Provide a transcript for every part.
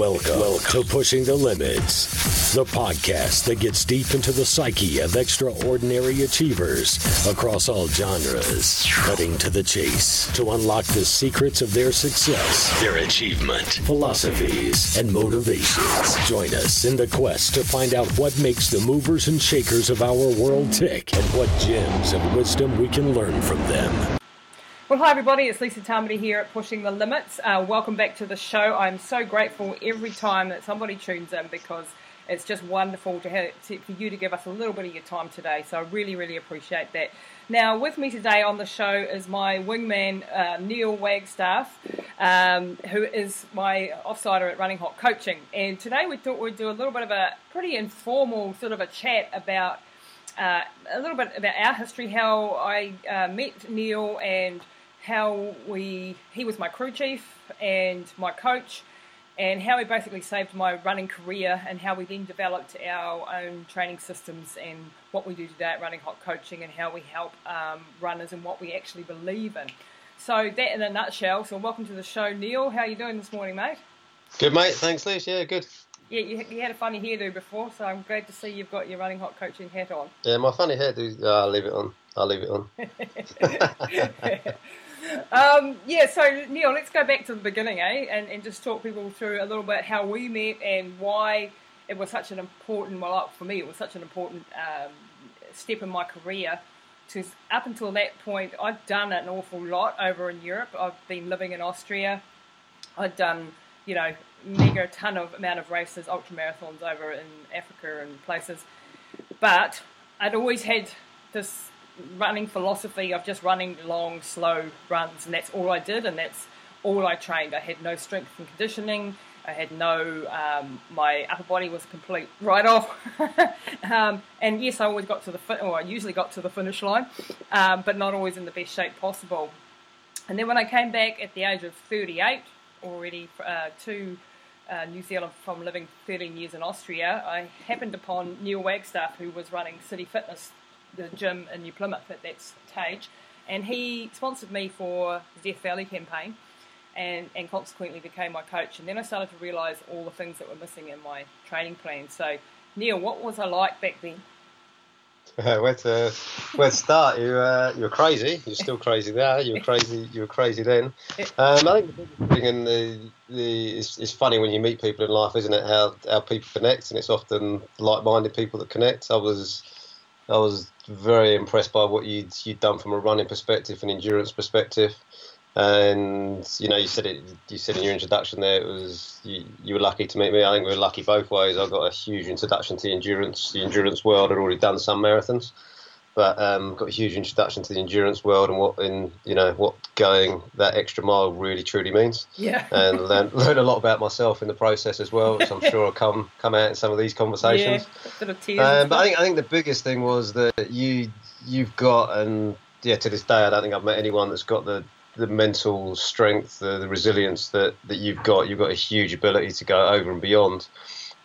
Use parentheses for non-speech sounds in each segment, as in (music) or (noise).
Welcome, Welcome to Pushing the Limits, the podcast that gets deep into the psyche of extraordinary achievers across all genres, cutting to the chase to unlock the secrets of their success, their achievement, philosophies, and motivations. Join us in the quest to find out what makes the movers and shakers of our world tick and what gems of wisdom we can learn from them. Well, hi everybody, it's Lisa Tamati here at Pushing the Limits. Uh, welcome back to the show. I'm so grateful every time that somebody tunes in because it's just wonderful to have to, for you to give us a little bit of your time today. So I really, really appreciate that. Now, with me today on the show is my wingman uh, Neil Wagstaff, um, who is my offsider at Running Hot Coaching. And today we thought we'd do a little bit of a pretty informal sort of a chat about. Uh, a little bit about our history, how I uh, met Neil, and how we he was my crew chief and my coach and how he basically saved my running career and how we then developed our own training systems and what we do today at running hot coaching and how we help um, runners and what we actually believe in so that in a nutshell so welcome to the show neil how are you doing this morning mate good mate thanks liz yeah good yeah, you, you, had a funny hairdo before, so I'm glad to see you've got your running hot coaching hat on. Yeah, my funny hairdo, uh, I'll leave it on. I'll leave it on. (laughs) (laughs) um, yeah, so Neil, let's go back to the beginning, eh? And, and just talk people through a little bit how we met and why it was such an important, well, for me, it was such an important um, step in my career. Because up until that point, I'd done an awful lot over in Europe. I've been living in Austria. I'd done, you know, mega ton of amount of races, ultra marathons over in Africa and places. But I'd always had this running philosophy of just running long, slow runs, and that's all I did, and that's all I trained. I had no strength and conditioning. I had no, um, my upper body was complete write off. (laughs) um, and yes, I always got to the, fin- or I usually got to the finish line, um, but not always in the best shape possible. And then when I came back at the age of 38, already uh, to uh, New Zealand from living 13 years in Austria, I happened upon Neil Wagstaff, who was running City Fitness the gym in New Plymouth at that stage, and he sponsored me for the Death Valley campaign, and and consequently became my coach. And then I started to realise all the things that were missing in my training plan. So, Neil, what was I like back then? where to where to start? You uh, you were crazy. You're still crazy there. You were crazy. You were crazy then. Um, I think the thing in the the it's, it's funny when you meet people in life, isn't it? How how people connect, and it's often like-minded people that connect. I was I was very impressed by what you'd you'd done from a running perspective and endurance perspective. And you know, you said it. You said in your introduction there, it was you, you were lucky to meet me. I think we were lucky both ways. I got a huge introduction to the endurance, the endurance world. I'd already done some marathons, but um, got a huge introduction to the endurance world and what in you know what going that extra mile really truly means. Yeah. And learn, (laughs) learn a lot about myself in the process as well, which I'm sure will come come out in some of these conversations. Yeah, um, but I think I think the biggest thing was that you you've got and yeah to this day I don't think I've met anyone that's got the the mental strength, the, the resilience that, that you've got. You've got a huge ability to go over and beyond.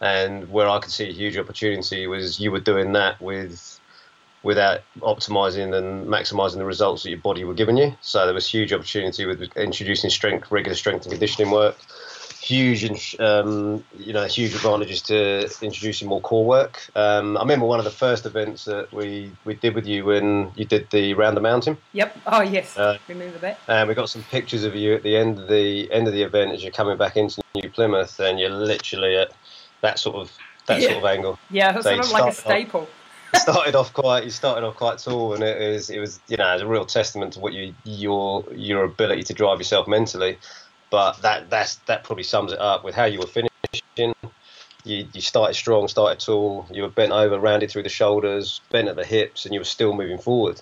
And where I could see a huge opportunity was you were doing that with without optimizing and maximizing the results that your body were giving you. So there was huge opportunity with introducing strength, regular strength and conditioning work. Huge, um, you know, huge advantages to introducing more core work. Um, I remember one of the first events that we, we did with you when you did the round the mountain. Yep. Oh yes. Uh, Remember that. And we got some pictures of you at the end of the end of the event as you're coming back into New Plymouth, and you're literally at that sort of that yeah. sort of angle. Yeah, it's sort of like a staple. Started off quite you started off quite tall and it was it was you know a real testament to what you your your ability to drive yourself mentally. But that that's that probably sums it up with how you were finishing. You, you started strong started tall. You were bent over rounded through the shoulders bent at the hips and you were still moving forward.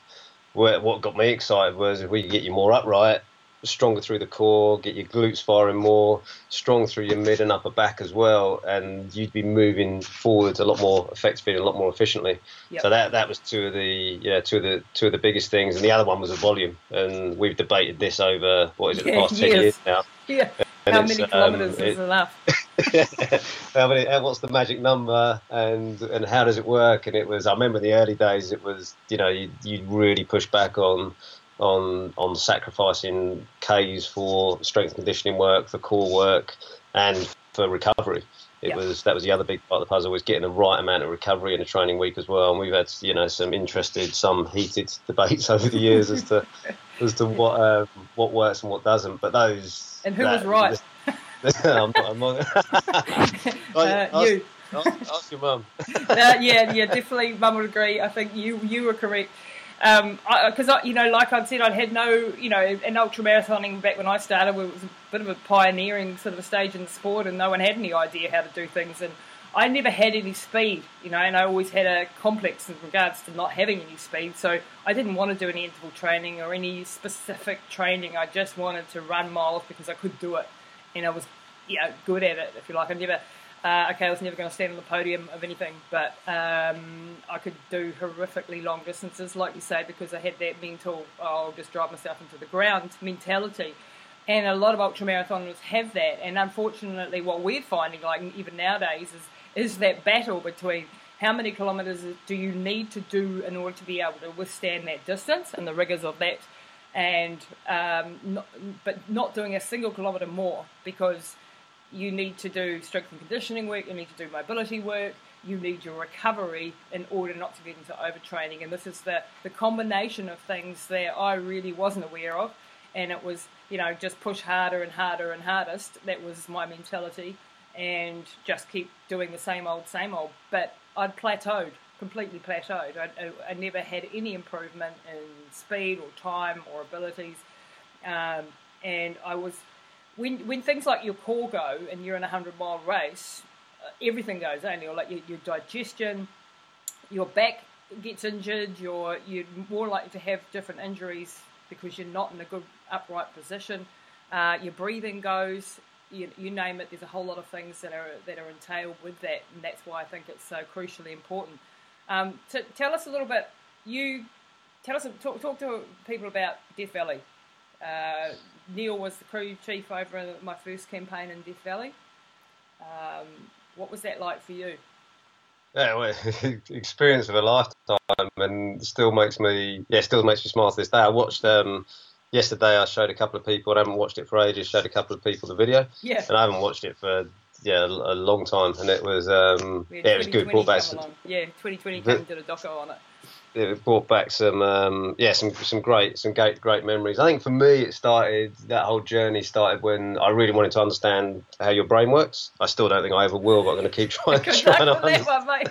What got me excited was if we could get you more upright stronger through the core, get your glutes firing more, strong through your mid and upper back as well, and you'd be moving forwards a lot more effectively, a lot more efficiently. Yep. So that that was two of the yeah two of the two of the biggest things, and the other one was the volume, and we've debated this over what is it yeah, the (laughs) past ten years now. (laughs) Yeah. And How many kilometres um, is enough? (laughs) How many, what's the magic number and and how does it work? And it was I remember the early days. It was you know you you really push back on on on sacrificing Ks for strength conditioning work, for core work, and for recovery. It Yeah. was that was the other big part of the puzzle was getting the right amount of recovery in a training week as well. And we've had you know some interested, some heated (laughs) debates over the years as to as to what uh, (laughs) what works and what doesn't. But those And who that- was right? (laughs) I'm not, I'm not, Uh, ask, you. ask, ask your mum. Uh, yeah, yeah, definitely. Mum would agree. I think you you were correct. Um, because I, you know, like I said, I'd had no, you know, in ultra marathoning back when I started, it was a bit of a pioneering sort of a stage in the sport, and no one had any idea how to do things. And I never had any speed, you know, and I always had a complex in regards to not having any speed. So I didn't want to do any interval training or any specific training. I just wanted to run miles because I could do it, and I was, know, good at it. If you like, I never. Uh, okay, I was never going to stand on the podium of anything, but um, I could do horrifically long distances, like you say, because I had that mental, oh, I'll just drive myself into the ground mentality. And a lot of ultramarathoners have that. And unfortunately, what we're finding, like even nowadays, is, is that battle between how many kilometres do you need to do in order to be able to withstand that distance and the rigours of that, and um, not, but not doing a single kilometre more because you need to do strength and conditioning work, you need to do mobility work, you need your recovery in order not to get into overtraining. And this is the, the combination of things that I really wasn't aware of. And it was, you know, just push harder and harder and hardest. That was my mentality. And just keep doing the same old, same old. But I'd plateaued, completely plateaued. I, I, I never had any improvement in speed or time or abilities. Um, and I was when when things like your core go and you're in a hundred mile race, uh, everything goes. Only or like your, your digestion, your back gets injured. You're you're more likely to have different injuries because you're not in a good upright position. Uh, your breathing goes. You, you name it. There's a whole lot of things that are that are entailed with that, and that's why I think it's so crucially important. Um, to, tell us a little bit. You tell us talk talk to people about Death Valley. Uh, Neil was the crew chief over my first campaign in Death Valley. Um, what was that like for you? Yeah, well, (laughs) experience of a lifetime, and still makes me, yeah, still makes me smile to this day. I watched um, yesterday. I showed a couple of people. I haven't watched it for ages. Showed a couple of people the video, Yeah. and I haven't watched it for yeah a long time. And it was um, yeah, it was good. 2020 Brought back some. Yeah, 2020 The- came and did a doco on it. It brought back some um, yeah some some great some great great memories. I think for me it started that whole journey started when I really wanted to understand how your brain works. I still don't think I ever will, but I'm going to keep trying. (laughs) Trying to that one, mate.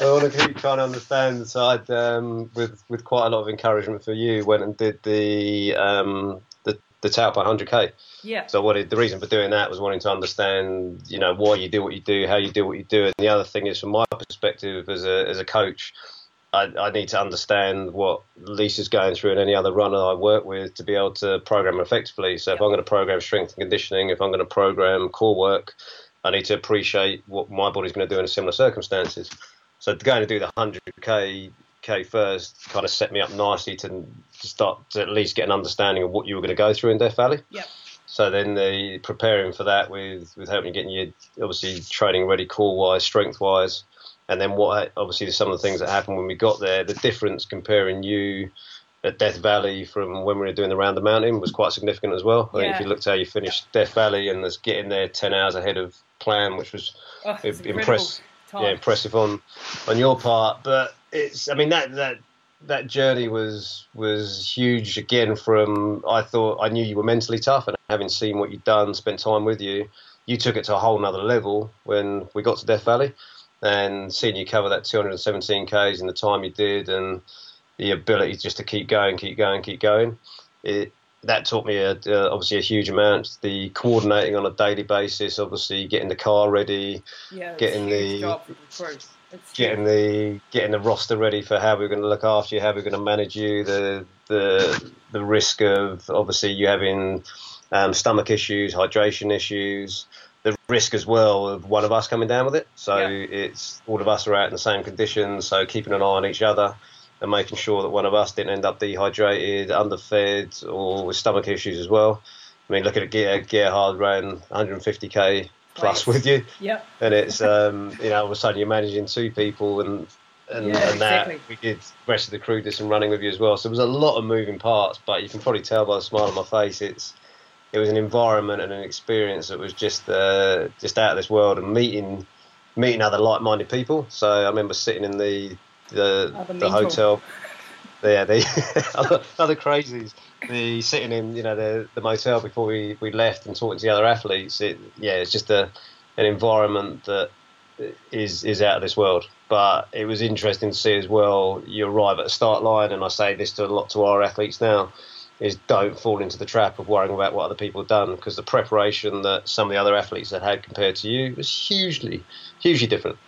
I want to keep trying to understand. So I'd, um, with with quite a lot of encouragement for you, went and did the um, the the Taupo 100k. Yeah. So what the reason for doing that was wanting to understand, you know, why you do what you do, how you do what you do, and the other thing is, from my perspective as a as a coach, I, I need to understand what Lisa's going through and any other runner I work with to be able to program effectively. So if I'm going to program strength and conditioning, if I'm going to program core work, I need to appreciate what my body's going to do in similar circumstances. So going to do the 100k k first kind of set me up nicely to, to start to at least get an understanding of what you were going to go through in Death Valley. Yep. So then the preparing for that with with helping you getting you obviously training ready core wise, strength wise, and then what obviously some of the things that happened when we got there. The difference comparing you at Death Valley from when we were doing the round the mountain was quite significant as well. I think if Yeah. you looked how you finished Death Valley and was getting there ten hours ahead of plan, which was Oh, it's im- incredible impress, time. yeah, impressive on on your part. But it's, I mean, that that that journey was was huge. Again, from I thought I knew you were mentally tough, and having seen what you'd done, spent time with you, you took it to a whole nother level when we got to Death Valley, and seeing you cover that 217 k's in the time you did, and the ability just to keep going, keep going, keep going. It that taught me a, uh, obviously a huge amount. The coordinating on a daily basis, obviously getting the car ready, yeah, getting the- the getting the getting the roster ready for how we're going to look after you, how we're going to manage you, the the the risk of obviously you having um, stomach issues, hydration issues, the risk as well of one of us coming down with it. So Yeah. it's all of us are out in the same conditions, so keeping an eye on each other and making sure that one of us didn't end up dehydrated, underfed, or with stomach issues as well. I mean, look at Gear, Ge- Gerhard ran 150k plus Right. with you Yep. and it's um, you know all of a sudden you're managing two people and and, Yeah, and that exactly. we did the rest of the crew did some running with you as well so there was a lot of moving parts but you can probably tell by the smile on my face it's it was an environment and an experience that was just uh, just out of this world and meeting meeting other like-minded people. So I remember sitting in the the, Oh, the the hotel. (laughs) Yeah, the (laughs) other, other crazies. The sitting in you know the the motel before we, we left and talking to the other athletes. It yeah, it's just a an environment that is is out of this world. But it was interesting to see as well. You arrive at the start line, and I say this to a lot to our athletes now: is don't fall into the trap of worrying about what other people have done because the preparation that some of the other athletes had had compared to you was hugely, hugely different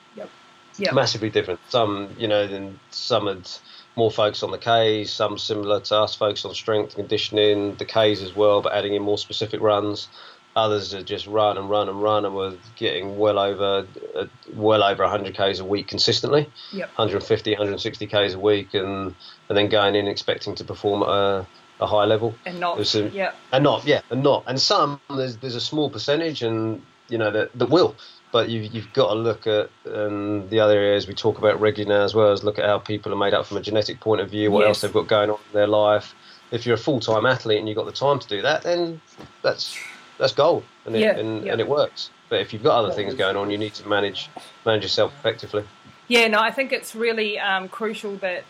Yeah. massively different. Some, you know, then some had more focus on the Ks, some similar to us, focused on strength and conditioning, the Ks as well, but adding in more specific runs. Others had just run and run and run and were getting well over uh, well over 100 Ks a week consistently, Yep. 150, 160 Ks a week, and and then going in expecting to perform at a, a high level And not. Some- yeah. and not yeah and not and some there's there's a small percentage and you know that that will but you've, you've got to look at um, the other areas we talk about regularly now as well as look at how people are made up from a genetic point of view what Yes. else they've got going on in their life if you're a full-time athlete and you've got the time to do that then that's that's gold and it, Yeah, and, yeah. and it works but if you've got other things going on you need to manage manage yourself effectively Yeah, no, I think it's really um, crucial that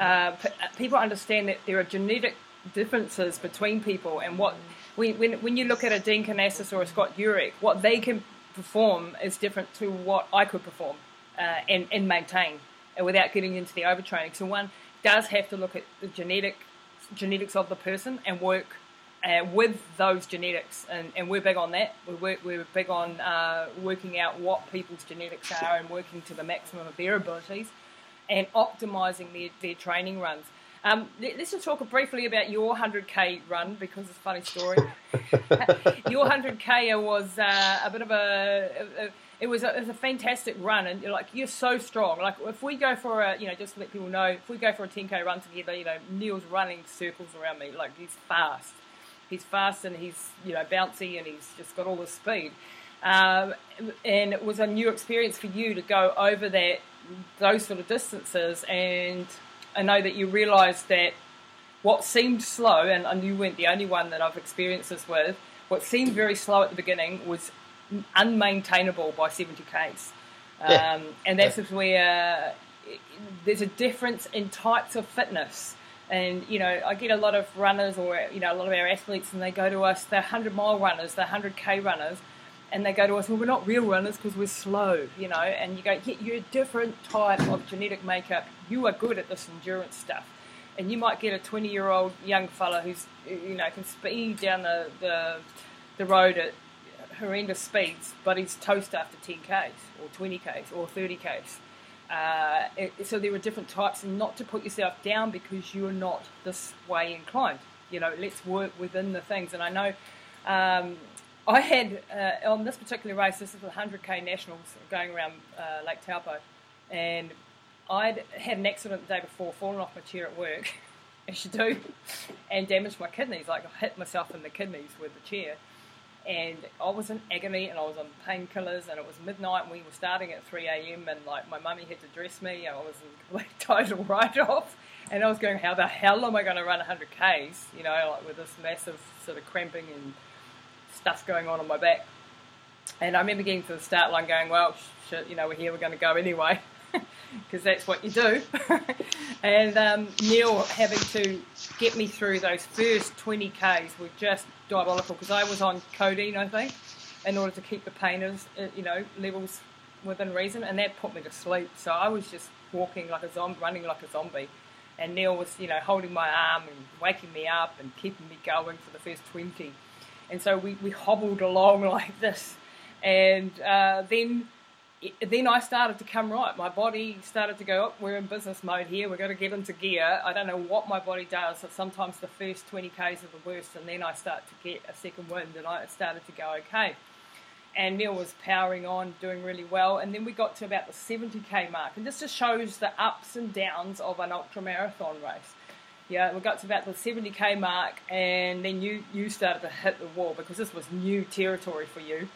uh, p- people understand that there are genetic differences between people, and what when when, when you look at a Dean Karnazes or a Scott Jurek, what they can perform is different to what I could perform uh, and and maintain, uh, without getting into the overtraining. So one does have to look at the genetic genetics of the person and work uh, with those genetics, and, and we're big on that. We work, we're big on uh, working out what people's genetics are and working to the maximum of their abilities, and optimizing their, their training runs. Um, let- let's just talk briefly about your 100k run because it's a funny story. (laughs) your 100k was uh, a bit of a, a, a it was a, it was a fantastic run, and you're like you're so strong. Like if we go for a, you know, just to let people know, if we go for a 10k run together, you know, Neil's running circles around me, like he's fast. He's fast and he's you know bouncy and he's just got all the speed. Um, and it was a new experience for you to go over that those sort of distances, and I know that you realised that what seemed slow, and, and you weren't the only one that I've experienced this with, what seemed very slow at the beginning was unmaintainable by 70 k's. Yeah. Um, and that's where uh, there's a difference in types of fitness. And, you know, I get a lot of runners or, you know, a lot of our athletes, and they go to us, they're 100 mile runners, they're 100k runners, and they go to us, well, we're not real runners because we're slow, you know, and you go, yeah, you're a different type of genetic makeup. You are good at this endurance stuff. And you might get a 20 year old young fella who's, you know, can speed down the, the, the road at horrendous speeds, but he's toast after 10Ks or 20Ks or 30Ks. Uh, it, so there are different types, and not to put yourself down because you're not this way inclined. You know, let's work within the things. And I know um, I had uh, on this particular race, this is the 100k nationals going around uh, Lake Taupo, and I'd had an accident the day before, fallen off my chair at work, (laughs) as you do, and damaged my kidneys. Like I hit myself in the kidneys with the chair and I was in agony and I was on painkillers and it was midnight and we were starting at 3 a.m. and like my mummy had to dress me and I was in (laughs) complete total write-off and I was going how the hell am I going to run 100 k's you know like with this massive sort of cramping and stuff going on on my back and I remember getting to the start line going well shit you know we're here we're going to go anyway (laughs) because that's what you do (laughs) and um, Neil having to get me through those first 20 k's were just diabolical because I was on codeine, I think, in order to keep the pain, as, uh, you know, levels within reason, and that put me to sleep. So I was just walking like a zombie, running like a zombie, and Neil was, you know, holding my arm and waking me up and keeping me going for the first 20. And so we, we hobbled along (laughs) like this, and uh, then then I started to come right. My body started to go, oh, we're in business mode here. We're going to get into gear. I don't know what my body does. But sometimes the first 20 Ks are the worst, and then I start to get a second wind, and I started to go okay. And Neil was powering on, doing really well. And then we got to about the 70K mark. And this just shows the ups and downs of an ultra marathon race. Yeah, we got to about the 70K mark, and then you, you started to hit the wall because this was new territory for you.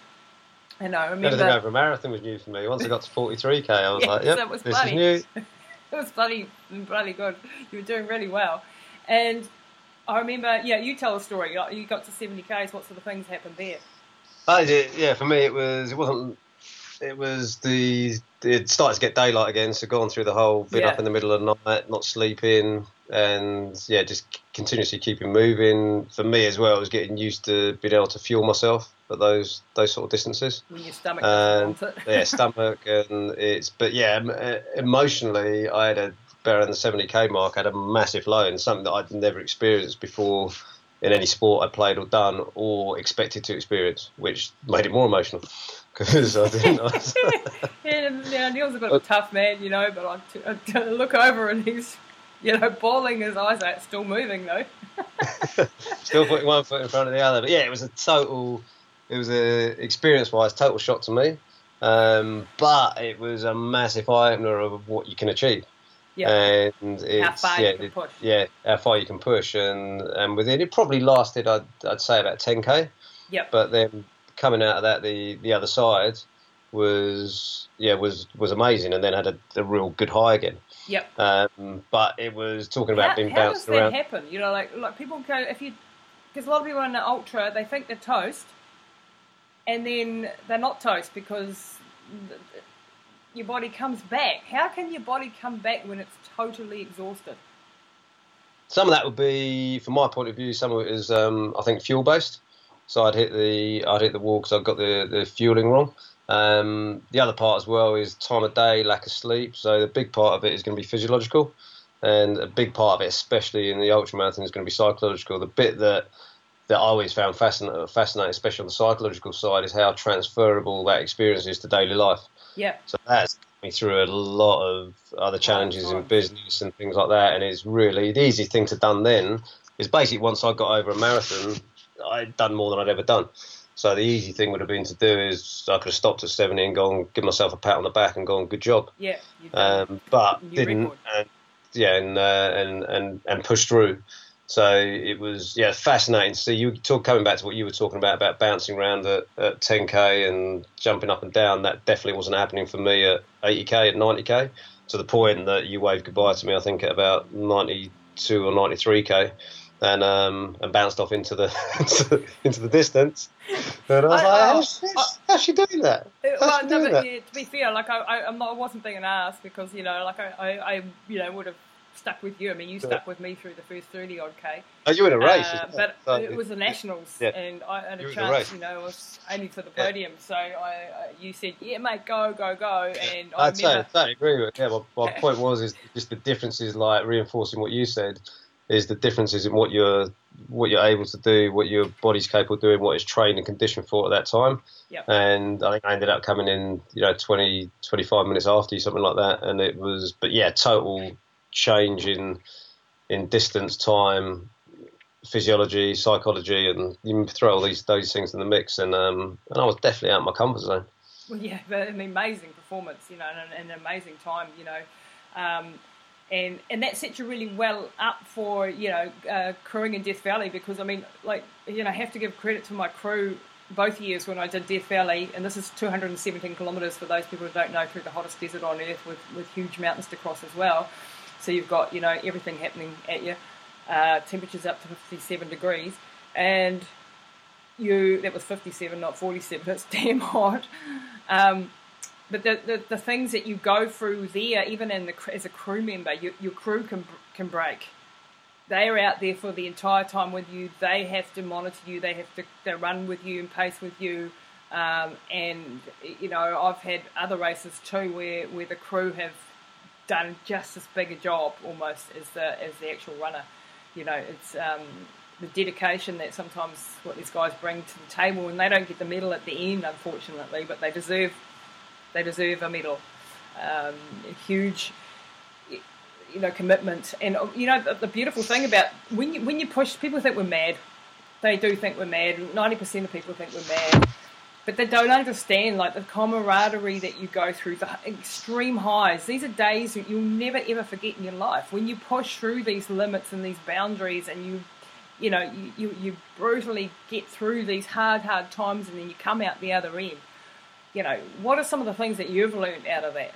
And I remember. Everything over a marathon was new for me. Once I got to 43k, I was (laughs) Yes, like, yep, that was this bloody- is new. (laughs) it was bloody bloody good. You were doing really well, and I remember, yeah, you tell a story. You got to 70 Ks, what sort of things happened there? I did, yeah, for me it was, it wasn't, it was the, it started to get daylight again, so going through the whole bit Yeah. up in the middle of the night, not sleeping, and yeah, just continuously keeping moving. For me as well, it was getting used to being able to fuel myself at those those sort of distances. When your stomach and yeah, (laughs) stomach and it's but yeah, emotionally, I had a better than the seventy k mark. I had a massive low and something that I'd never experienced before in any sport I played or done or expected to experience, which made it more emotional (laughs) because I didn't. (laughs) yeah, yeah, Neil's a bit of a tough man, you know, but I, t- I t- look over and he's, you know, bawling his eyes out, still moving though. (laughs) Still putting one foot in front of the other, but yeah, it was a total. It was a experience-wise total shock to me, um, but it was a massive eye opener of what you can achieve. Yeah. and it's far yeah, you can it- push. yeah, how far you can push, and and within it probably lasted, I'd I'd say about 10k, Yep. but then coming out of that, the the other side was yeah was was amazing, and then had a, a real good high again. Yep. Um, but it was talking about how, being how does bounced that around. happen? You know, like like people go if you because a lot of people in the ultra they think they're toast, and then they're not toast because your body comes back. How can your body come back when it's totally exhausted? Some of that would be, from my point of view, some of it is um, I think fuel based. So I'd hit the I'd hit the wall because I got the the fueling wrong. Um, the other part as well is time of day, lack of sleep. So the big part of it is going to be physiological, and a big part of it, especially in the ultramarathon, is going to be psychological. The bit that that I always found fascinating, fascinating, especially on the psychological side, is how transferable that experience is to daily life. Yeah. So that's me through a lot of other challenges in business and things like that. And it's really the easy thing to done then is basically once I got over a marathon, I'd done more than I'd ever done. So the easy thing would have been to do is I could have stopped at 70 and gone give myself a pat on the back and gone good job. Yeah. Um, but New didn't record. and yeah and, uh, and and and pushed through. So it was yeah fascinating to see you talk coming back to what you were talking about about bouncing around at, at 10k and jumping up and down. That definitely wasn't happening for me at 80k at 90k to the point that you waved goodbye to me. I think at about 92 or 93k. And um and bounced off into the (laughs) into the distance, and I was I- like, how's, how's, how's she doing that? How's well, she no, doing but that? yeah, to be fair, like I, I, I'm not, I wasn't being an ass because you know, like I, I, I you know, would have stuck with you. I mean, you Yeah. stuck with me through the first thirty odd k. Oh, you were in a race, Uh, but So it was the nationals, Yeah. and I had a chance. race. You know, I was aiming for the podium. So I, you said, "Yeah, mate, go, go, go," and I I'd say, remember, I totally agree with it. Yeah, my, my point was is just the differences, like reinforcing what you said, is the differences in what you're what you're able to do, what your body's capable of doing, what it's trained and conditioned for at that time. Yep. And I think I ended up coming in, you know, 20, 25 minutes after you, something like that. And it was, but yeah, total change in in distance, time, physiology, psychology, and you throw all these those things in the mix, and um, and I was definitely out of my comfort zone. Well, yeah, but an amazing performance, you know, and an, an amazing time, you know, um, and and that sets you really well up for you know uh, crewing in Death Valley because I mean, like you know, I have to give credit to my crew both years when I did Death Valley, and this is 217 kilometres for those people who don't know through the hottest desert on earth with with huge mountains to cross as well. So you've got you know everything happening at you, uh, temperatures up to 57 degrees, and you that was 57 not 47 (laughs) it's damn hot. Um, but the, the, the things that you go through there even in the, as a crew member you, your crew can, can break. They are out there for the entire time with you. They have to monitor you. They have to they run with you and pace with you. Um, and you know I've had other races too where, where the crew have done just as big a job almost as the as the actual runner. You know it's um, the dedication that sometimes what these guys bring to the table, and they don't get the medal at the end, unfortunately, but they deserve they deserve a medal. Um, huge, you know, commitment, and you know the, the beautiful thing about when you when you push, people think we're mad. They do think we're mad. Ninety percent of people think we're mad. But they don't understand like the camaraderie that you go through, the extreme highs. These are days that you'll never ever forget in your life. When you push through these limits and these boundaries, and you you know, you, you, you brutally get through these hard, hard times and then you come out the other end. You know, what are some of the things that you've learned out of that?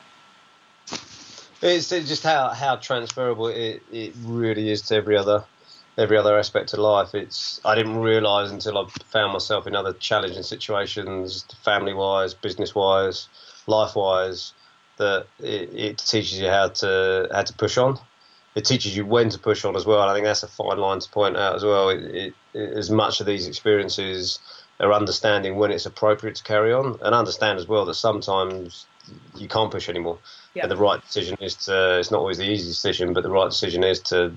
It's just how, how transferable it, it really is to every other every other aspect of life. It's I didn't realise until I found myself in other challenging situations, family wise, business wise, life wise, that it, it, teaches you how to how to push on. It teaches you when to push on as well. I think that's a fine line to point out as well. It, as much of these experiences are understanding when it's appropriate to carry on, and understand as well that sometimes you can't push anymore. Yep. And the right decision is to. It's not always the easy decision, but the right decision is to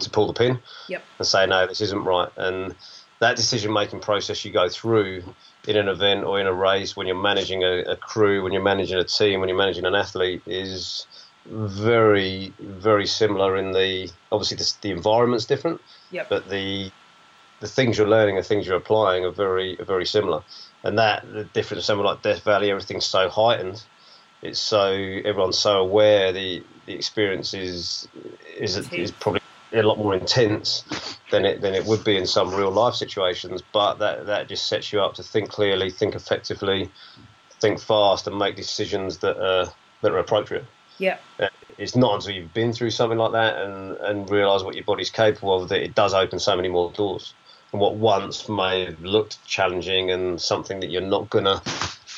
to pull the pin yep. and say no, this isn't right. And that decision making process you go through in an event or in a race when you're managing a, a, crew, when you're managing a team, when you're managing an athlete is very, very similar. In the obviously the, the environment's different, yep. but the the things you're learning and things you're applying are very, are very similar. And that the difference, somewhere like Death Valley, everything's so heightened it's so everyone's so aware the the experience is is, is probably a lot more intense than it than it would be in some real life situations. But that that just sets you up to think clearly, think effectively, think fast, and make decisions that are that are appropriate. Yeah. Uh, it's not until you've been through something like that and, and realise what your body's capable of that it does open so many more doors. And what once may have looked challenging and something that you're not gonna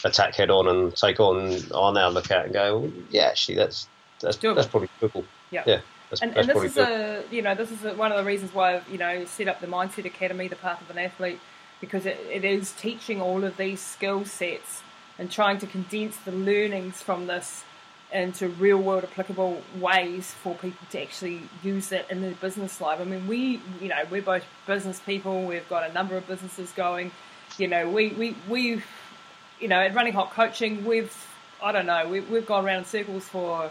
attack head on and take on, I now look at and go, well, yeah, actually, that's that's Doable. that's probably doable. Yeah. Yeah. That's, and, that's and this is a you know this is a, one of the reasons why I've, you know set up the Mindset Academy, the Path of an Athlete, because it, it is teaching all of these skill sets and trying to condense the learnings from this into real world applicable ways for people to actually use that in their business life. I mean, we you know we're both business people. We've got a number of businesses going. You know, we we we you know at Running Hot Coaching, we've I don't know we, we've gone around in circles for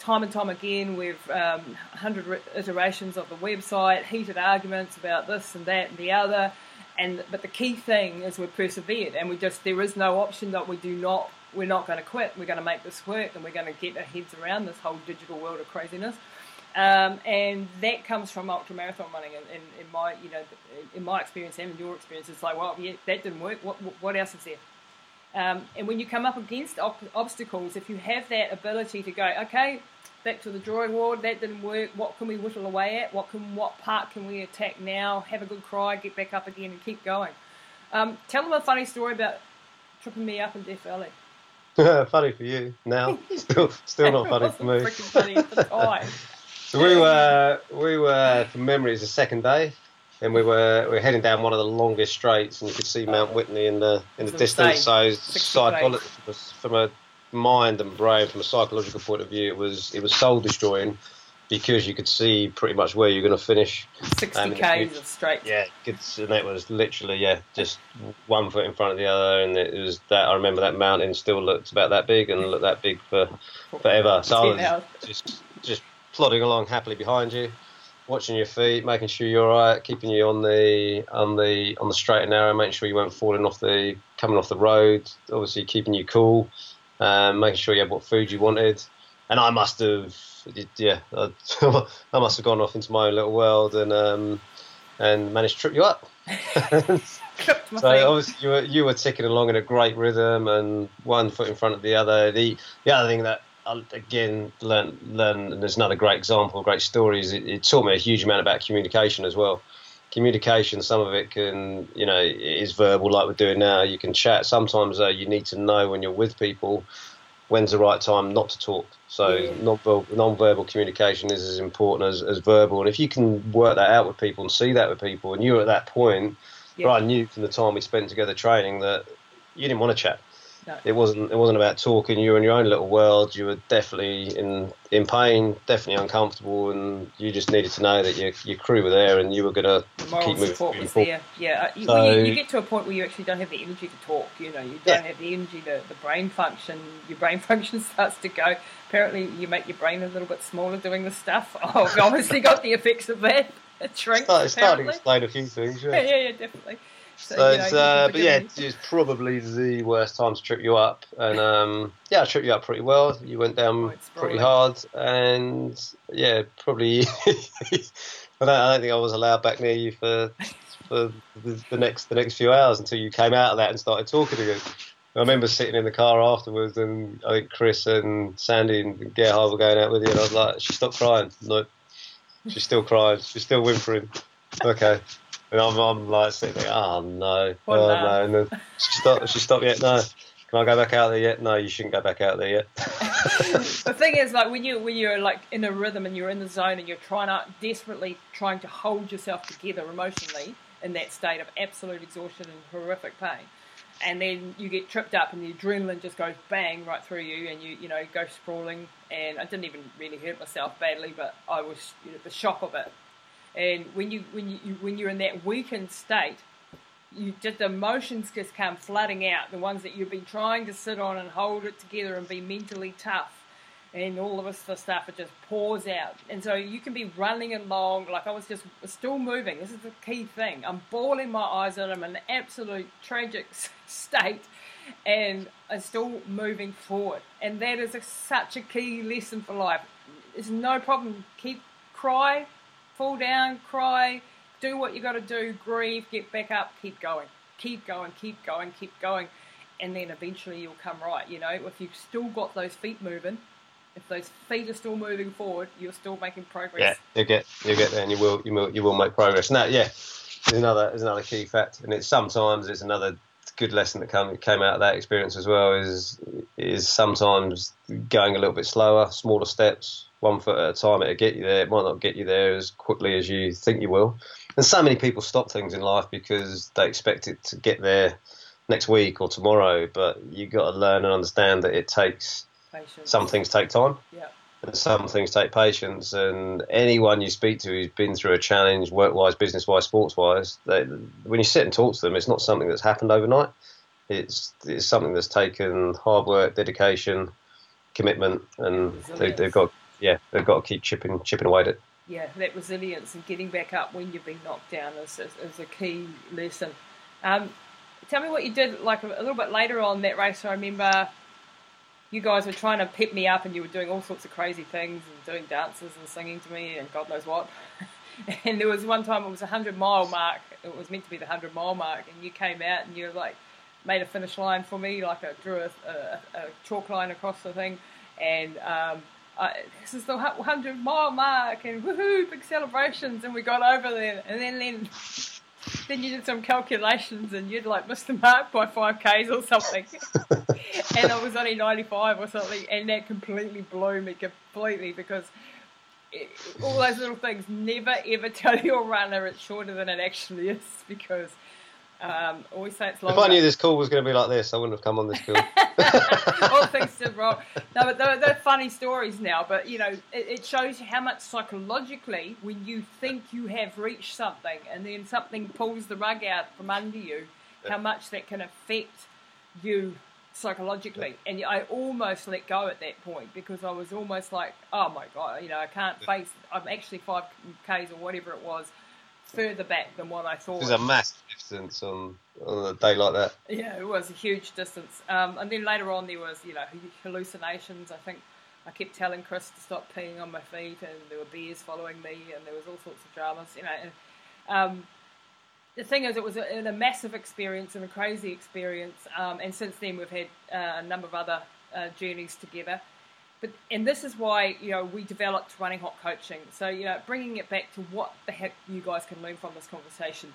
time and time again, we've um, 100 iterations of the website, heated arguments about this and that and the other. And but the key thing is we've persevered, and we just there is no option that we do not. We're not going to quit. We're going to make this work, and we're going to get our heads around this whole digital world of craziness. Um, and that comes from ultra marathon running. And in, in, my, you know, in my experience and in your experience, it's like, well, yeah, that didn't work. What, what else is there? Um, and when you come up against op- obstacles, if you have that ability to go, okay, back to the drawing board, that didn't work. What can we whittle away at? What can what part can we attack now? Have a good cry, get back up again, and keep going. Um, tell them a funny story about tripping me up in Death Valley. (laughs) funny for you now, (laughs) still still not funny for me. Funny at the time. so we were we were from memory, it's the second day and we were we were heading down one of the longest straights, and you could see Mount Whitney in the in the distance. So, psychology from a mind and brain, from a psychological point of view, it was it was soul destroying because you could see pretty much where you're going to finish. Sixty um, k's of straight. Yeah, and it was literally yeah, just one foot in front of the other, and it was that. I remember that mountain still looked about that big and looked that big for forever. So I was just just plodding along happily behind you watching your feet, making sure you're all right, keeping you on the on the on the straight and narrow, making sure you weren't falling off the coming off the road. Obviously, keeping you cool, um, making sure you had what food you wanted. And I must have, yeah, (laughs) I, I must have gone off into my own little world and um, and managed to trip you up. (laughs) so (laughs) obviously you were you were ticking along in a great rhythm and one foot in front of the other. The the other thing that I, again learn learn and there's another great example great stories it, it, taught me a huge amount about communication as well communication some of it can you know is verbal like we're doing now you can chat sometimes uh, you need to know when you're with people when's the right time not to talk so yeah. non-verbal, non-verbal communication is as important as, as verbal and if you can work that out with people and see that with people and you're at that point yeah. I knew from the time we spent together training that you didn't want to chat no. It wasn't. It wasn't about talking. You were in your own little world. You were definitely in in pain, definitely uncomfortable, and you just needed to know that your your crew were there and you were gonna keep moving. Support was there. Yeah. Uh, so, you, you, get to a point where you actually don't have the energy to talk. You know, you don't yeah. have the energy. The the brain function. Your brain (laughs) function starts to go. Apparently, you make your brain a little bit smaller doing this stuff. (laughs) Oh, I've obviously got the effects of that. (laughs) It shrinks. It's starting to explain a few things. Yeah, yeah, yeah, definitely. (laughs) So, so it's, uh, but yeah, it's probably the worst time to trip you up. And um, yeah, I tripped you up pretty well. You went down oh, pretty hard, and yeah, probably. (laughs) I, don't, I don't think I was allowed back near you for for the, the, next the next few hours until you came out of that and started talking again. I remember sitting in the car afterwards, and I think Chris and Sandy and Gerhard were going out with you, and I was like, "She stopped crying." No, she's still crying. She's still whimpering. okay. And I'm, I'm like sitting there, oh no, What oh, oh now? no. And then she stopped, she stopped yet? No. Can I go back out there yet? No, you shouldn't go back out there yet. (laughs) the thing is, like when you when you're like in a rhythm and you're in the zone and you're trying to desperately trying to hold yourself together emotionally in that state of absolute exhaustion and horrific pain, and then you get tripped up and the adrenaline just goes bang right through you and you you know go sprawling. And I didn't even really hurt myself badly, but I was you know, the shock of it. And when you when you when you're in that weakened state, you just the emotions just come flooding out. The ones that you've been trying to sit on and hold it together and be mentally tough, and all of this stuff it just pours out. And so you can be running along like I was just still moving. This is the key thing. I'm bawling my eyes out. I'm in an absolute tragic (laughs) state, and I'm still moving forward. And that is a, such a key lesson for life. It's no problem. Keep cry, fall down, cry do what you got to do, grieve, get back up, keep going, keep going, keep going, keep going, and then eventually you'll come right. You know, if you've still got those feet moving, if those feet are still moving forward, you're still making progress. Yeah, you get you get there, and you will you will you will make progress. That, yeah, is another is another key fact, and it's sometimes it's another good lesson that come, came out of that experience as well. Is is sometimes going a little bit slower, smaller steps, one foot at a time. It'll get you there. It might not get you there as quickly as you think you will. And so many people stop things in life because they expect it to get there next week or tomorrow. But you've got to learn and understand that it takes Patience. some things take time Yeah. and some things take patience. And anyone you speak to who's been through a challenge, work wise, business wise, sports wise, they, when you sit and talk to them, it's not something that's happened overnight. It's it's something that's taken hard work, dedication, commitment, and they, they've got yeah they've got to keep chipping chipping away at it. Yeah, that resilience and getting back up when you've been knocked down is, is, is a key lesson. Um, tell me what you did like a, little bit later on that race. I remember you guys were trying to pep me up and you were doing all sorts of crazy things and doing dances and singing to me and God knows what. (laughs) and there was one time it was a 100 mile mark. It was meant to be the 100 mile mark and you came out and you like made a finish line for me, like I drew a, a, a chalk line across the thing. And um, I, this is the 100 mile mark and woohoo, big celebrations. And we got over there. And then, then, then you did some calculations and you'd like missed the mark by 5Ks or something. (laughs) and I was only 95 or something. And that completely blew me completely because it, all those little things never ever (laughs) tell your runner it's shorter than it actually is because um, always say it's If. I knew this call was going to be like this, I wouldn't have come on this call. (laughs) all things did wrong. No, but they're, they're funny stories now. But you know, it, it shows you how much psychologically, when you think you have reached something, and then something pulls the rug out from under you, how much that can affect you psychologically. And I almost let go at that point because I was almost like, oh my god, you know, I can't face. I'm actually five k's or whatever it was further back than what I thought. It was a massive distance on, on a day like that. Yeah, it was a huge distance. Um, and then later on, there was, you know, hallucinations. I think I kept telling Chris to stop peeing on my feet, and there were bears following me, and there was all sorts of dramas, you know. And, um, the thing is, it was a, a massive experience and a crazy experience. Um, and since then, we've had uh, a number of other uh, journeys together. But and this is why you know we developed running hot coaching. So you know, bringing it back to what the heck you guys can learn from this conversation.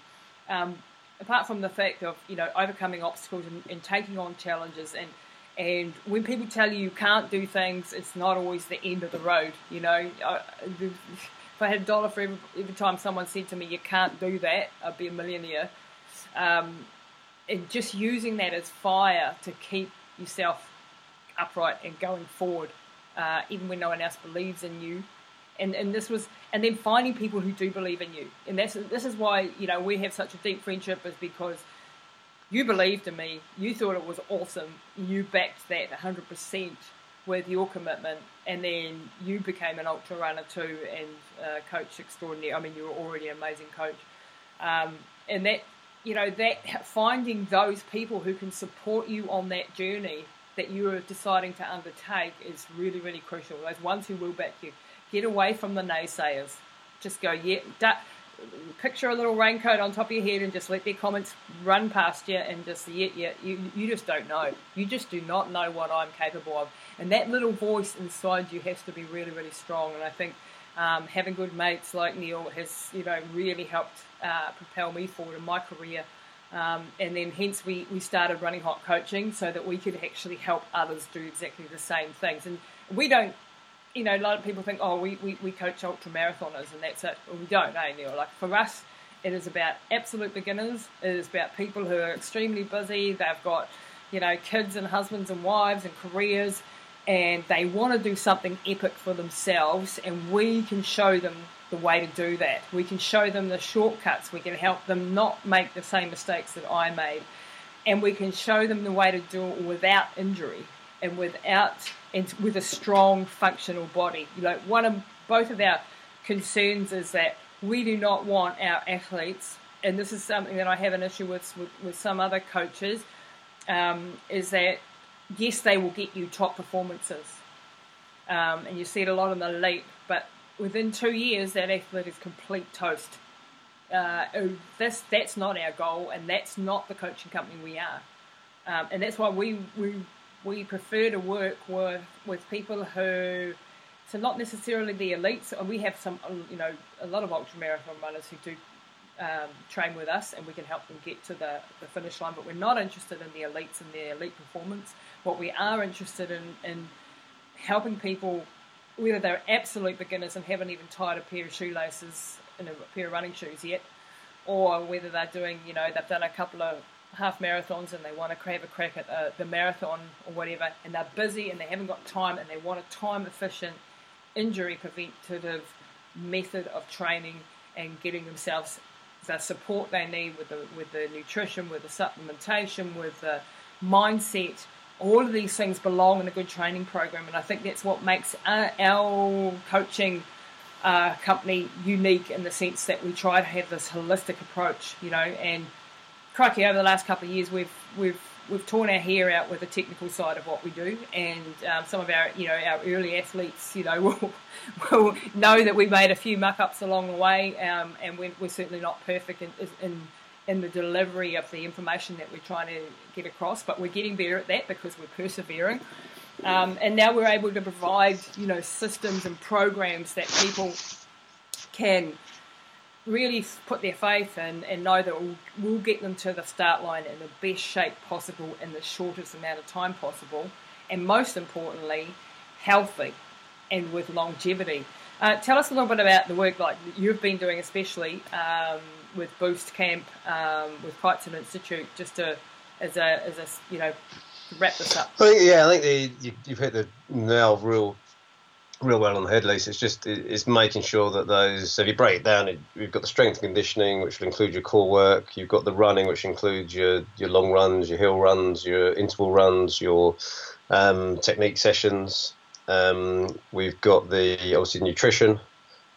Um, apart from the fact of you know overcoming obstacles and, and taking on challenges and and when people tell you you can't do things, it's not always the end of the road. You know, I, if I had a dollar for every, every time someone said to me you can't do that, I'd be a millionaire. Um, and just using that as fire to keep yourself upright and going forward, uh, even when no one else believes in you. And and this was and then finding people who do believe in you. And that's this is why you know we have such a deep friendship is because you believed in me. You thought it was awesome. You backed that 100% with your commitment, and then you became an ultra runner too and uh, coach extraordinary. I mean, you were already an amazing coach, um, and that you know that finding those people who can support you on that journey that you are deciding to undertake is really really crucial. Those ones who will back you. Get away from the naysayers. Just go, yeah. Da- picture a little raincoat on top of your head and just let their comments run past you and just yeah yeah you, you just don't know you just do not know what i'm capable of and that little voice inside you has to be really really strong and i think Um, having good mates like Neil has, you know, really helped uh, propel me forward in my career. Um, and then hence we, we started running hot coaching so that we could actually help others do exactly the same things. And we don't, you know, a lot of people think, oh, we, we, we coach ultra marathoners and that's it. Well, we don't, eh, Neil? Like for us, it is about absolute beginners. It is about people who are extremely busy. They've got, you know, kids and husbands and wives and careers, and they want to do something epic for themselves. And we can show them the way to do that. We can show them the shortcuts. We can help them not make the same mistakes that I made. And we can show them the way to do it without injury and without and with a strong functional body. You know, one of both of our concerns is that we do not want our athletes, and this is something that I have an issue with with, with some other coaches, um, is that yes, they will get you top performances, um, and you see it a lot in the elite, but within two years, that athlete is complete toast. Uh, this that's not our goal, and that's not the coaching company we are, um, and that's why we we we prefer to work with with people who so not necessarily the elites. We have some, you know, a lot of ultra marathon runners who do um, train with us, and we can help them get to the, the finish line. But we're not interested in the elites and their elite performance. What we are interested in, in helping people, whether they're absolute beginners and haven't even tied a pair of shoelaces in a pair of running shoes yet, or whether they're doing, you know, they've done a couple of half marathons and they want to have a crack at the, the marathon or whatever, and they're busy and they haven't got time and they want a time efficient, injury preventative method of training and getting themselves the support they need with the with the nutrition, with the supplementation, with the mindset. All of these things belong in a good training program, and I think that's what makes our, our coaching uh, company unique in the sense that we try to have this holistic approach, you know. And crikey, over the last couple of years, we've we've we've torn our hair out with the technical side of what we do, and um, some of our you know our early athletes, you know, (laughs) will will know that we made a few muck ups along the way, um, and we're, we're, certainly not perfect in, in in the delivery of the information that we're trying to get across, but we're getting better at that because we're persevering. Um, and now we're able to provide, you know, systems and programs that people can really put their faith in and know that we'll, we'll, get them to the start line in the best shape possible in the shortest amount of time possible, and most importantly, healthy and with longevity. Uh, tell us a little bit about the work like you've been doing, especially um, with Boost Camp, um, with Kyneton Institute, just to as a as a you know wrap this up. Yeah, I think the, you, have hit the nail real real well on the head, Lisa. It's just it's making sure that those. So if you break it down, it, you've got the strength conditioning, which will include your core work. You've got the running, which includes your your long runs, your hill runs, your interval runs, your um, technique sessions. Um, we've got the obviously nutrition,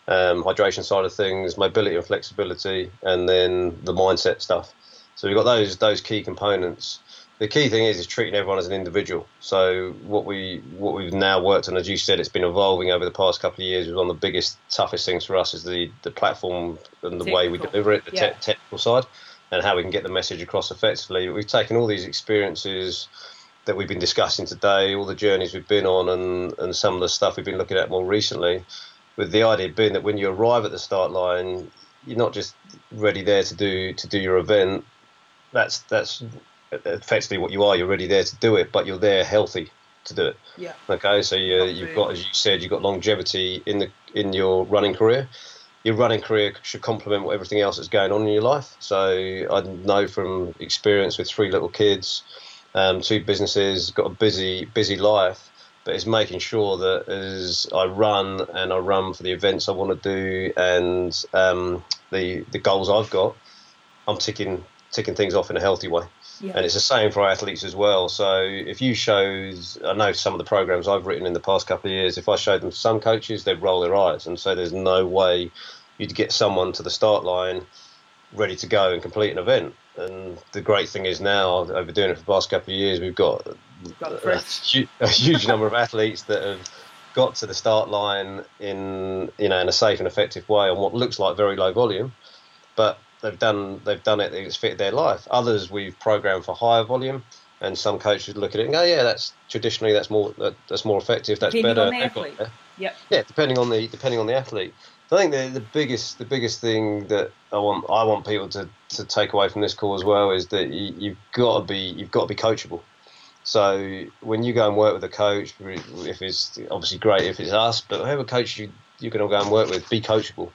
um, hydration side of things, mobility and flexibility, and then the mindset stuff. So we've got those those key components the key thing is is treating everyone as an individual. So what we what we've now worked on, as you said, it's been evolving over the past couple of years. Was one of the biggest, toughest things for us is the the platform and the technical. way we deliver it, the yeah. te- technical side, and how we can get the message across effectively. We've taken all these experiences that we've been discussing today, all the journeys we've been on, and and some of the stuff we've been looking at more recently, with the idea being that when you arrive at the start line, you're not just ready there to do to do your event. That's that's effectively what you are. You're already there to do it, but you're there healthy to do it. Yeah. Okay, so you, you've got, as you said, you've got longevity in the in your running career. Your running career should complement what everything else that's going on in your life. So I know from experience with three little kids, um, two businesses, got a busy busy life, but it's making sure that as I run and I run for the events I want to do and um, the the goals I've got, I'm ticking ticking things off in a healthy way. Yeah. And it's the same for athletes as well. So if you show, I know some of the programs I've written in the past couple of years, if I showed them to some coaches, they'd roll their eyes and say there's no way you'd get someone to the start line ready to go and complete an event. And the great thing is now, over doing it for the past couple of years, we've got, got a, a huge number of athletes that have got to the start line in you know in a safe and effective way on what looks like very low volume, but they've done they've done it. It's fit their life. Others we've programmed for higher volume, and some coaches look at it and go, yeah, that's traditionally that's more that, that's more effective. That's Depending better. On the athlete. Yep. Yeah, depending on the depending on the athlete. I think the, the biggest the biggest thing that I want I want people to, to take away from this call as well is that you, you've got to be you've got to be coachable. So when you go and work with a coach, if it's obviously great if it's us, but whoever coach you you're going to go and work with, be coachable,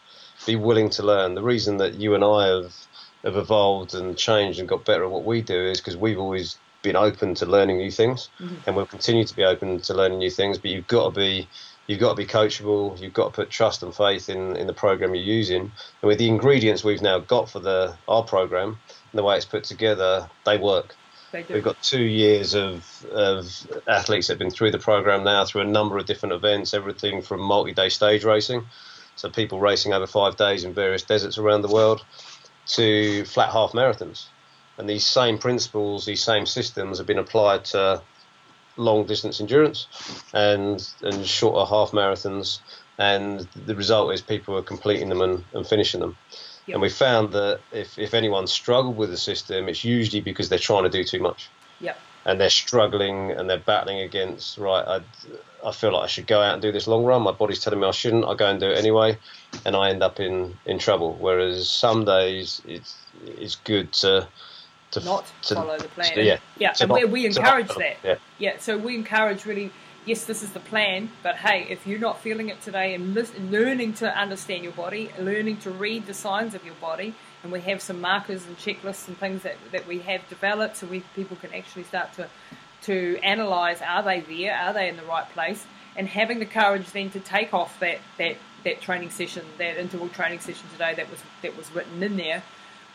be willing to learn. The reason that you and I have have evolved and changed and got better at what we do is because we've always been open to learning new things, mm-hmm. and we'll continue to be open to learning new things. But you've got to be you've got to be coachable. You've got to put trust and faith in, in the program you're using. And with the ingredients we've now got for the our program and the way it's put together, they work. They We've got two years of, of athletes that have been through the program now through a number of different events, everything from multi-day stage racing, so people racing over five days in various deserts around the world, to flat half marathons. And these same principles, these same systems have been applied to long distance endurance and and shorter half marathons. And the result is people are completing them and, and finishing them. Yep. And we found that if, if anyone struggled with the system, it's usually because they're trying to do too much. Yep. And they're struggling and they're battling against, right, I, I feel like I should go out and do this long run. My body's telling me I shouldn't. I go and do it anyway. And I end up in, in trouble. Whereas some days it's, it's good to to not to, follow the plan. To, yeah, yeah, and not, we, we encourage that. Yeah. yeah, so we encourage really. Yes, this is the plan, but hey, if you're not feeling it today and learning to understand your body, learning to read the signs of your body, and we have some markers and checklists and things that, that we have developed so we people can actually start to to analyze are they there, are they in the right place, and having the courage then to take off that that that training session, that interval training session today that was that was written in there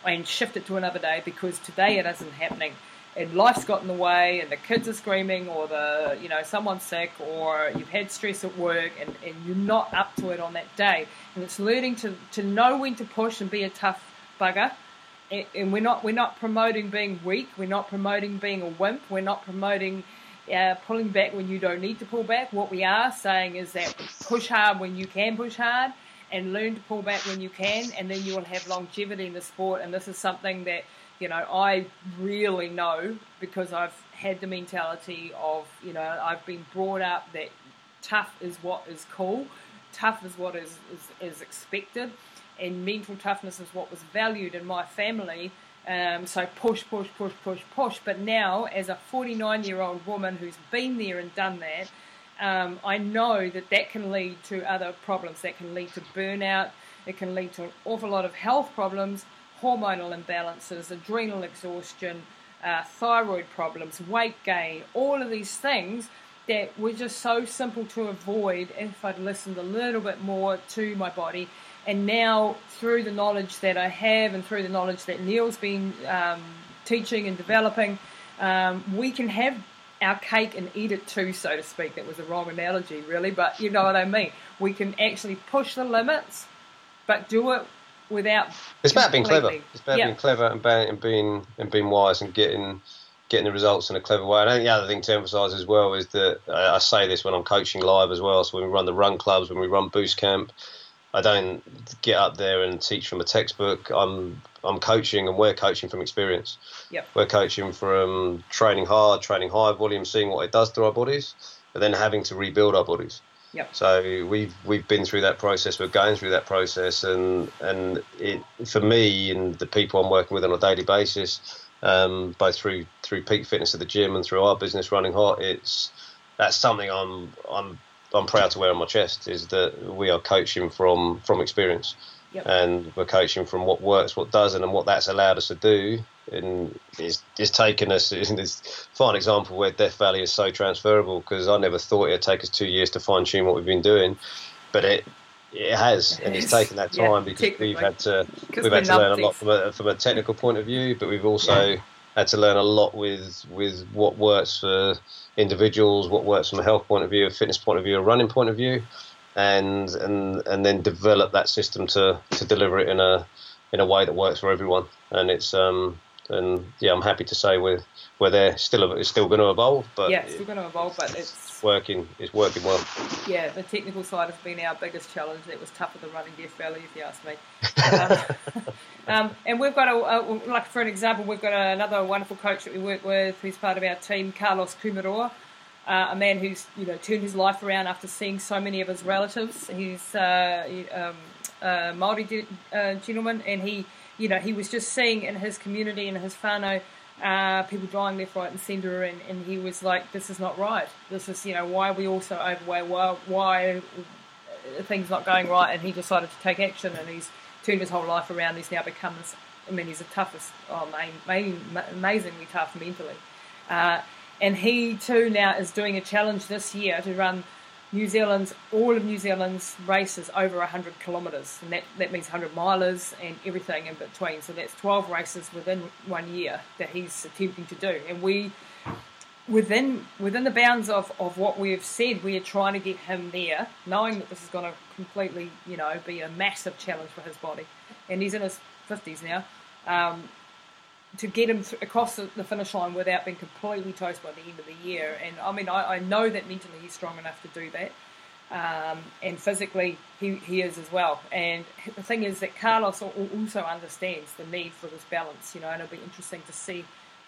and shift it to another day because today it isn't happening. And life's got in the way and the kids are screaming or the you know someone's sick or you've had stress at work and, and you're not up to it on that day. And it's learning to, to know when to push and be a tough bugger and, we're not we're not promoting being weak. We're not promoting being a wimp. We're not promoting uh, pulling back when you don't need to pull back. What we are saying is that push hard when you can push hard and learn to pull back when you can, and then you will have longevity in the sport. And this is something that you know I really know because I've had the mentality of you know I've been brought up that tough is what is cool, tough is what is is, is expected, and mental toughness is what was valued in my family. Um, so push, push, push, push, push. But now, as a 49 year old woman who's been there and done that, um, I know that that can lead to other problems. That can lead to burnout. It can lead to an awful lot of health problems, hormonal imbalances, adrenal exhaustion, uh, thyroid problems, weight gain, all of these things that were just so simple to avoid if I'd listened a little bit more to my body. And now, through the knowledge that I have and through the knowledge that Neil's been um, teaching and developing, um, we can have our cake and eat it too, so to speak. That was a wrong analogy, really, but you know what I mean. We can actually push the limits, but do it without. It's about being clever. It's about being clever and, and being and being wise and getting getting the results in a clever way. I think the other thing to emphasise as well is that I say this when I'm coaching live as well. So when we run the run clubs, when we run boost camp, I don't get up there and teach from a textbook. I'm I'm coaching and we're coaching from experience. Yep. We're coaching from training hard, training high volume, seeing what it does to our bodies, but then having to rebuild our bodies. Yep. So we've we've been through that process. We're going through that process, and and it for me and the people I'm working with on a daily basis, um, both through through peak fitness at the gym and through our business running hot, it's that's something I'm I'm I'm proud to wear on my chest is that we are coaching from from experience. Yep. And we're coaching from what works, what doesn't, and what that's allowed us to do. And (laughs) it's, it's taken us. It's a fine example where Death Valley is so transferable because I never thought it'd take us two years to fine tune what we've been doing, but it it has, and it's taken that time yeah, because we've had to we've had to learn a lot from a from a technical point of view, but we've also yeah. Had to learn a lot with with what works for individuals, what works from a health point of view, a fitness point of view, a running point of view, and and and then develop that system to to deliver it in a in a way that works for everyone. And it's um and yeah, I'm happy to say we're we're there. Still, it's still going to evolve, but yeah, it's still going to evolve, but it's working. It's working well. Yeah, the technical side has been our biggest challenge. It was tougher than running Death Valley, if you ask me. (laughs) um, (laughs) um, and we've got a, a, like for an example, we've got another wonderful coach that we work with, who's part of our team, Carlos Kumaroa. uh, a man who's you know turned his life around after seeing so many of his relatives. He's uh, um, a Maori de- uh, gentleman, and he you know he was just seeing in his community and his whānau uh, people dying left, right, and centre, and, and he was like, "This is not right. This is you know why are we all so overweight? Why why things not going right?" And he decided to take action, and he's turned his whole life around. He's now become this. I mean, he's the toughest, oh, amazingly tough mentally. Uh, and he too now is doing a challenge this year to run New Zealand's all of New Zealand's races over 100 kilometres, and that, that means 100 milers and everything in between. So that's 12 races within one year that he's attempting to do. And we, within within the bounds of, of what we have said, we are trying to get him there, knowing that this is going to completely, you know, be a massive challenge for his body. And he's in his 50s now. Um, to get him th- across the, the, finish line without being completely toast by the end of the year. And I mean, I, I know that mentally he's strong enough to do that. Um, and physically he, he is as well. And the thing is that Carlos also understands the need for this balance, you know, and it'll be interesting to see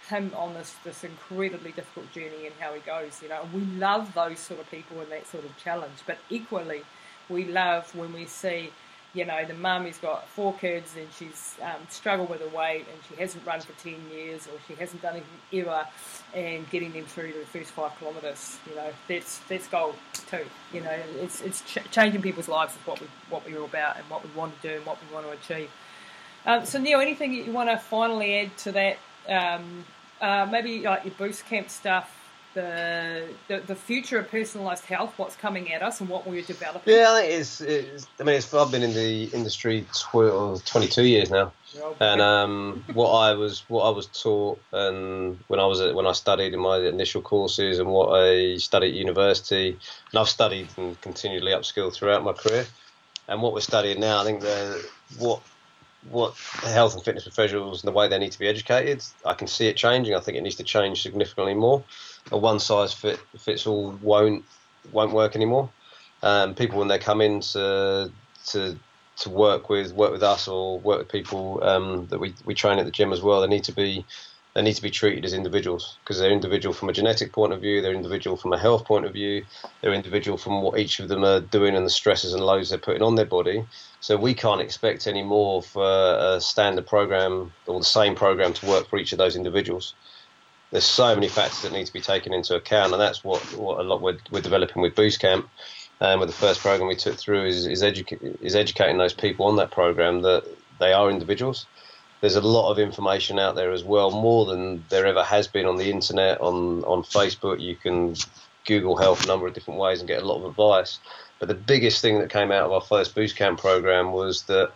him on this, this incredibly difficult journey and how he goes, you know. And we love those sort of people and that sort of challenge, but equally we love when we see you know, the mum has got four kids and she's um, struggled with her weight and she hasn't run for 10 years or she hasn't done anything ever and getting them through the first five kilometres, you know, that's that's gold too. You know, it's it's ch- changing people's lives is what we what we're all about and what we want to do and what we want to achieve. Um, so Neil, anything you want to finally add to that? Um, uh, maybe like your boost camp stuff, the, the, the future of personalised health, what's coming at us, and what we're developing? Yeah, I it's, it's I mean, it's, I've been in the industry 12, 22 years now, and um, what I was what I was taught, and when I was when I studied in my initial courses, and what I studied at university, and I've studied and continually upskilled throughout my career, and what we're studying now, I think the what what health and fitness professionals and the way they need to be educated, I can see it changing. I think it needs to change significantly more a one size fit fits all won't won't work anymore. Um, people when they come in to to to work with work with us or work with people um, that we, we train at the gym as well, they need to be they need to be treated as individuals because they're individual from a genetic point of view, they're individual from a health point of view, they're individual from what each of them are doing and the stresses and loads they're putting on their body. So we can't expect any more for a standard program or the same program to work for each of those individuals there's so many factors that need to be taken into account, and that's what, what a lot we're, we're developing with Boost Camp. And um, with the first program we took through is is, educa- is educating those people on that program that they are individuals. There's a lot of information out there as well, more than there ever has been on the internet, on on Facebook. You can Google health a number of different ways and get a lot of advice. But the biggest thing that came out of our first Boost Camp program was that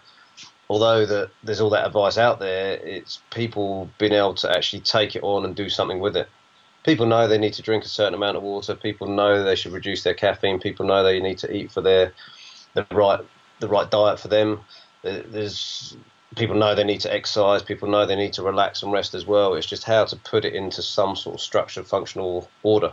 although that there's all that advice out there, it's people being able to actually take it on and do something with it. People know they need to drink a certain amount of water. People know they should reduce their caffeine. People know they need to eat for their the right the right diet for them. There's people know they need to exercise. People know they need to relax and rest as well. It's just how to put it into some sort of structured, functional order.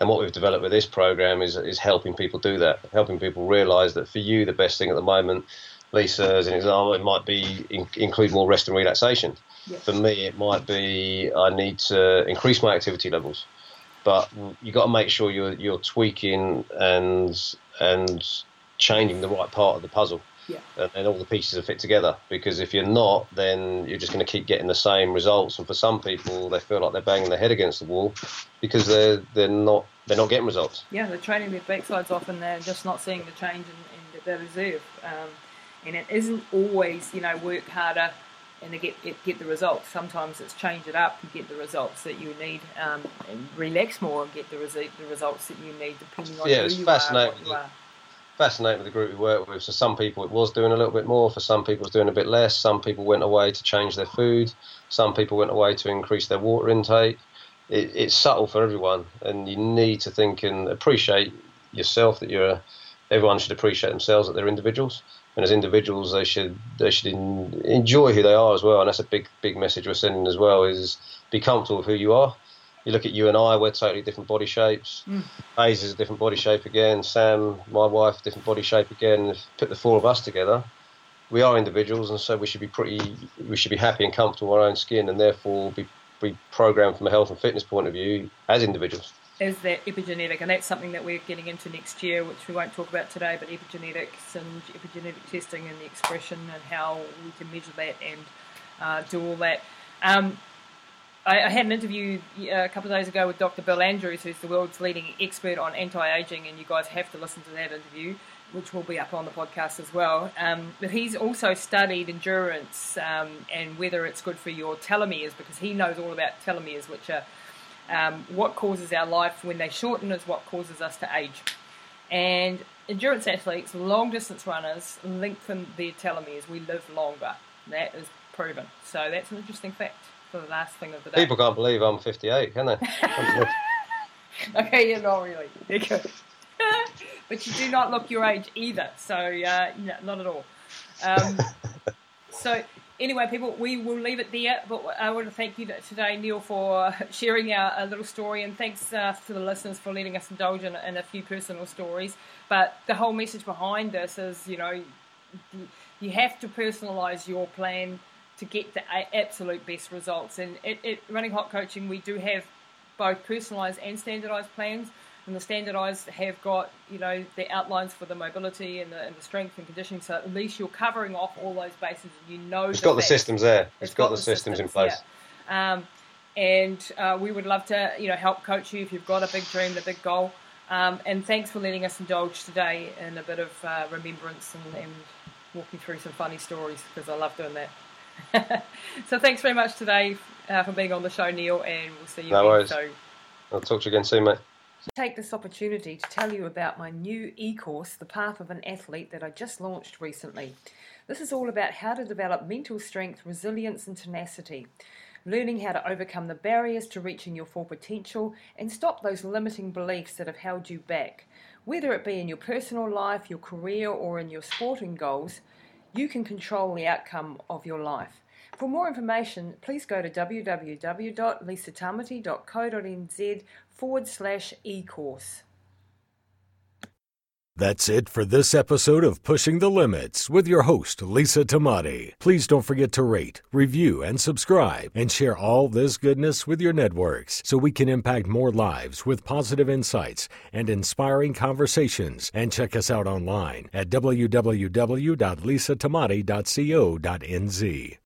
And what we've developed with this program is is helping people do that, helping people realise that for you the best thing at the moment Lisa, as an example, it might be in, include more rest and relaxation. Yes. For me, it might be I need to increase my activity levels, but you've got to make sure you're you're tweaking and and changing the right part of the puzzle. Yeah. And, and all the pieces are fit together. Because if you're not, then you're just going to keep getting the same results. And for some people, they feel like they're banging their head against the wall because they're they're not they're not getting results. Yeah, they're training their backsides off, and they're just not seeing the change in, in their reserve. Um, and it isn't always you know work harder and to get get the results. Sometimes it's change it up and get the results that you need, um, and relax more and get the, resi- the results that you need, depending on yeah, who it's you fascinating. are, you are. Fascinating with the group we work with. So some people it was doing a little bit more. For some people it was doing a bit less. Some people went away to change their food. Some people went away to increase their water intake. It, it's subtle for everyone, and you need to think and appreciate yourself that you're. Everyone should appreciate themselves that they're individuals and as individuals they should they should enjoy who they are as well and that's a big big message we're sending as well is be comfortable with who you are you look at you and I we're totally different body shapes. Mm. Hayes is a different body shape again. Sam my wife different body shape again. Put the four of us together. We are individuals and so we should be pretty we should be happy and comfortable in our own skin and therefore be, be programmed from a health and fitness point of view as individuals. Is that epigenetic, and that's something that we're getting into next year, which we won't talk about today, but epigenetics and epigenetic testing and the expression and how we can measure that and uh, do all that. Um, I, I, had an interview uh, a couple of days ago with Dr. Bill Andrews, who's the world's leading expert on anti-aging, and you guys have to listen to that interview, which will be up on the podcast as well. Um, but he's also studied endurance um, and whether it's good for your telomeres, because he knows all about telomeres, which are um, what causes our life when they shorten is what causes us to age. And endurance athletes, long distance runners, lengthen their telomeres. We live longer. That is proven. So that's an interesting fact the last thing of the day. People can't believe I'm 58, can they? (laughs) okay, you're not really. (laughs) but you do not look your age either. So, uh, no, not at all. Um, (laughs) so anyway, people, we will leave it there. But I want to thank you today, Neil, for sharing our, our little story, and thanks uh, to the listeners for letting us indulge in, in, a few personal stories. But the whole message behind this is, you know, you have to personalise your plan to get the absolute best results. And at, Running Hot Coaching, we do have both personalised and standardised plans and the standardised have got you know the outlines for the mobility and the, and the, strength and conditioning. So at least you're covering off all those bases. and You know, it's got the systems there. it's, it's got, got, the systems, systems in place. Yeah. Um, and uh, we would love to you know help coach you if you've got a big dream, a big goal. Um, and thanks for letting us indulge today in a bit of uh, remembrance and, and walking through some funny stories because I love doing that. (laughs) so thanks very much today uh, for being on the show, Neil, and we'll see you no again. Worries. So, I'll talk to you again soon, mate take this opportunity to tell you about my new e course, The Path of an Athlete, that I just launched recently. This is all about how to develop mental strength, resilience, and tenacity, learning how to overcome the barriers to reaching your full potential and stop those limiting beliefs that have held you back. Whether it be in your personal life, your career, or in your sporting goals, you can control the outcome of your life. For more information, please go to www.lisatamati.co.nz forward slash e-course. That's it for this episode of Pushing the Limits with your host, Lisa Tamati. Please don't forget to rate, review, and subscribe, and share all this goodness with your networks so we can impact more lives with positive insights and inspiring conversations. And check us out online at www.lisatamati.co.nz.